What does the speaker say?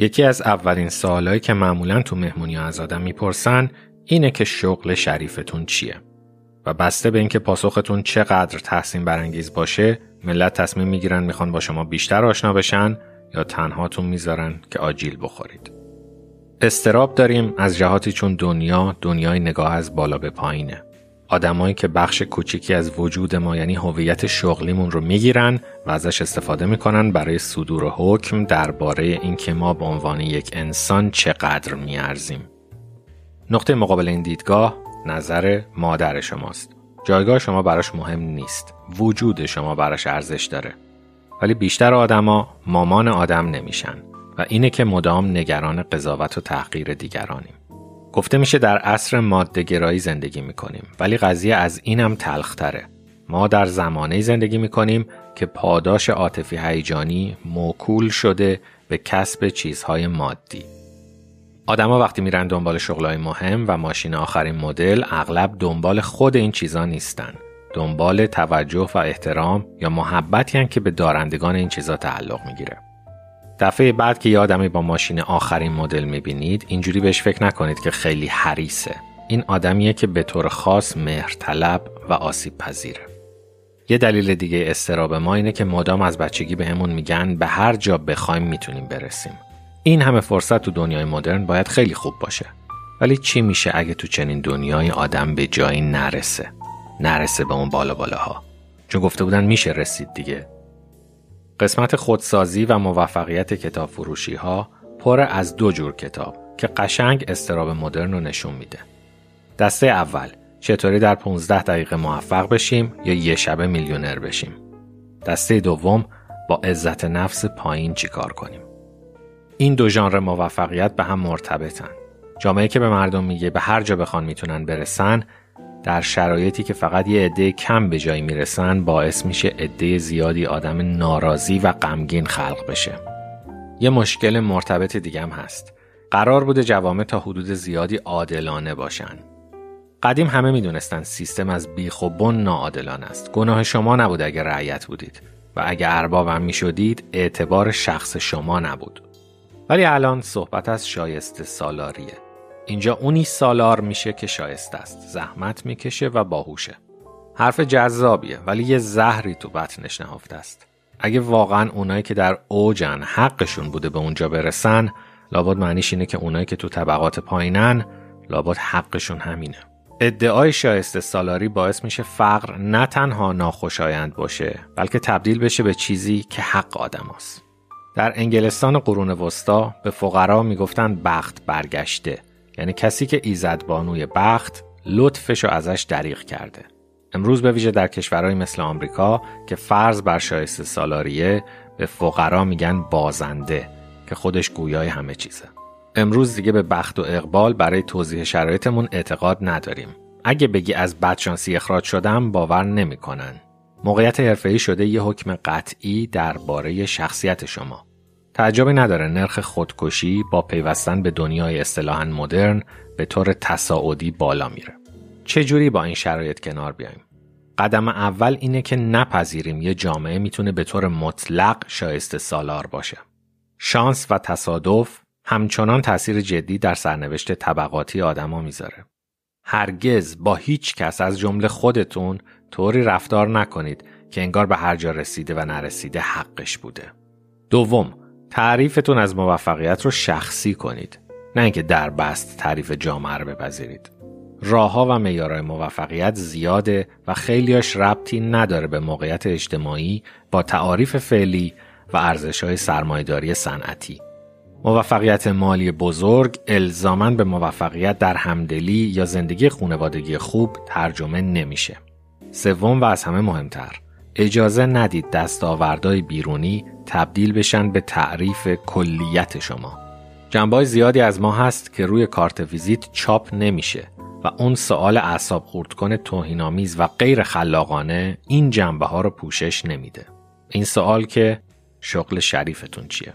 یکی از اولین سوالایی که معمولا تو مهمونی از آدم می‌پرسن اینه که شغل شریفتون چیه؟ و بسته به اینکه پاسختون چقدر تحسین برانگیز باشه ملت تصمیم می‌گیرن می‌خوان با شما بیشتر آشنا بشن یا تنهاتون می‌ذارن که آجیل بخورید. استراب داریم از جهاتی چون دنیا دنیای نگاه از بالا به پایینه. آدمایی که بخش کوچیکی از وجود ما یعنی هویت شغلیمون رو می‌گیرن و ازش استفاده می‌کنن برای صدور حکم درباره اینکه ما به عنوان یک انسان چقدر میارزیم. نقطه مقابل این دیدگاه نظر مادر شماست. جایگاه شما براش مهم نیست. وجود شما براش ارزش داره. ولی بیشتر آدما مامان آدم نمیشن و اینه که مدام نگران قضاوت و تحقیر دیگرانیم. گفته میشه در عصر ماده گرایی زندگی می‌کنیم ولی قضیه از اینم تلختره. ما در زمانه زندگی می‌کنیم که پاداش عاطفی هیجانی موکول شده به کسب چیزهای مادی. آدما وقتی میرن دنبال شغلای مهم و ماشین آخرین مدل اغلب دنبال خود این چیزا نیستن. دنبال توجه و احترام یا محبتی که به دارندگان این چیزا تعلق می‌گیره. دفعه بعد که یه آدمی با ماشین آخرین مدل می‌بینید اینجوری بهش فکر نکنید که خیلی حریصه. این آدمیه که به طور خاص مهرطلب و آسیب پذیره. یه دلیل دیگه استراب ما اینه که مدام از بچگی بهمون به میگن به هر جا بخوایم می‌تونیم برسیم. این همه فرصت تو دنیای مدرن باید خیلی خوب باشه. ولی چی میشه اگه تو چنین دنیای آدم به جایی نرسه؟ نرسه به اون بالا بالاها. چون گفته بودن میشه رسید دیگه. قسمت خودسازی و موفقیت کتاب فروشی ها پر از دو جور کتاب که قشنگ استراب مدرن رو نشون میده. دسته اول چطوری در 15 دقیقه موفق بشیم یا یه شبه میلیونر بشیم. دسته دوم با عزت نفس پایین چیکار کنیم. این دو ژانر موفقیت به هم مرتبطن. جامعه که به مردم میگه به هر جا بخوان می‌تونن برسن در شرایطی که فقط یه عده کم به جایی می‌رسن باعث میشه عده زیادی آدم ناراضی و غمگین خلق بشه. یه مشکل مرتبط دیگه هم هست. قرار بوده جوامع تا حدود زیادی عادلانه باشن. قدیم همه می‌دونستن سیستم از بیخ و بن ناعادلانه است. گناه شما نبود اگه رعیت بودید و اگه اربابم می‌شدید اعتبار شخص شما نبود. ولی الان صحبت از شایسته سالاریه. اینجا اونی سالار میشه که شایسته است. زحمت می‌کشه و باهوشه. حرف جذابیه ولی یه زهری تو بطنش نهفته است. اگه واقعا اونایی که در اوجن حقشون بوده به اونجا برسن لابد معنیش اینه که اونایی که تو طبقات پایینن لابد حقشون همینه. ادعای شایسته سالاری باعث میشه فقر نه تنها ناخوشایند باشه بلکه تبدیل بشه به چیزی که حق آدم هست. در انگلستان قرون وسطا به فقرا می‌گفتن بخت برگشته. یعنی کسی که ایزد بانوی بخت لطفش رو ازش دریغ کرده. امروز به ویژه در کشورهای مثل آمریکا که فرض بر شایسته سالاریه به فقرا میگن بازنده که خودش گویای همه چیزه. امروز دیگه به بخت و اقبال برای توضیح شرایطمون اعتقاد نداریم. اگه بگی از بدشانسی اخراج شدم باور نمی‌کنن. موقعیت حرفه‌ای شده یه حکم قطعی درباره شخصیت شما. تعجبی نداره نرخ خودکشی با پیوستن به دنیای اصطلاحا مدرن به طور تصاعدی بالا میره. چجوری با این شرایط کنار بیایم؟ قدم اول اینه که نپذیریم یه جامعه می‌تونه به طور مطلق شایسته سالار باشه. شانس و تصادف همچنان تاثیر جدی در سرنوشت طبقاتی آدما می‌ذاره. هرگز با هیچ کس از جمله خودتون طوری رفتار نکنید که انگار به هر جا رسیده و نرسیده حقش بوده. دوم تعریفتون از موفقیت رو شخصی کنید. نه اینکه در بست تعریف جامعه رو بپذیرید. راهها و معیارهای موفقیت زیاده و خیلیاش ربطی نداره به موقعیت اجتماعی با تعاریف فعلی و ارزشهای سرمایداری صنعتی. موفقیت مالی بزرگ الزامن به موفقیت در همدلی یا زندگی خانوادگی خوب ترجمه نمیشه. سوم و از همه مهمتر اجازه ندید دستاوردهای بیرونی تبدیل بشن به تعریف کلیت شما. جنبه زیادی از ما هست که روی کارت ویزیت چاپ نمیشه و اون سوال اعصاب خورد کنه توهینآمیز و غیر خلاقانه این جنبه ها رو پوشش نمیده. این سوال که شغل شریفتون چیه؟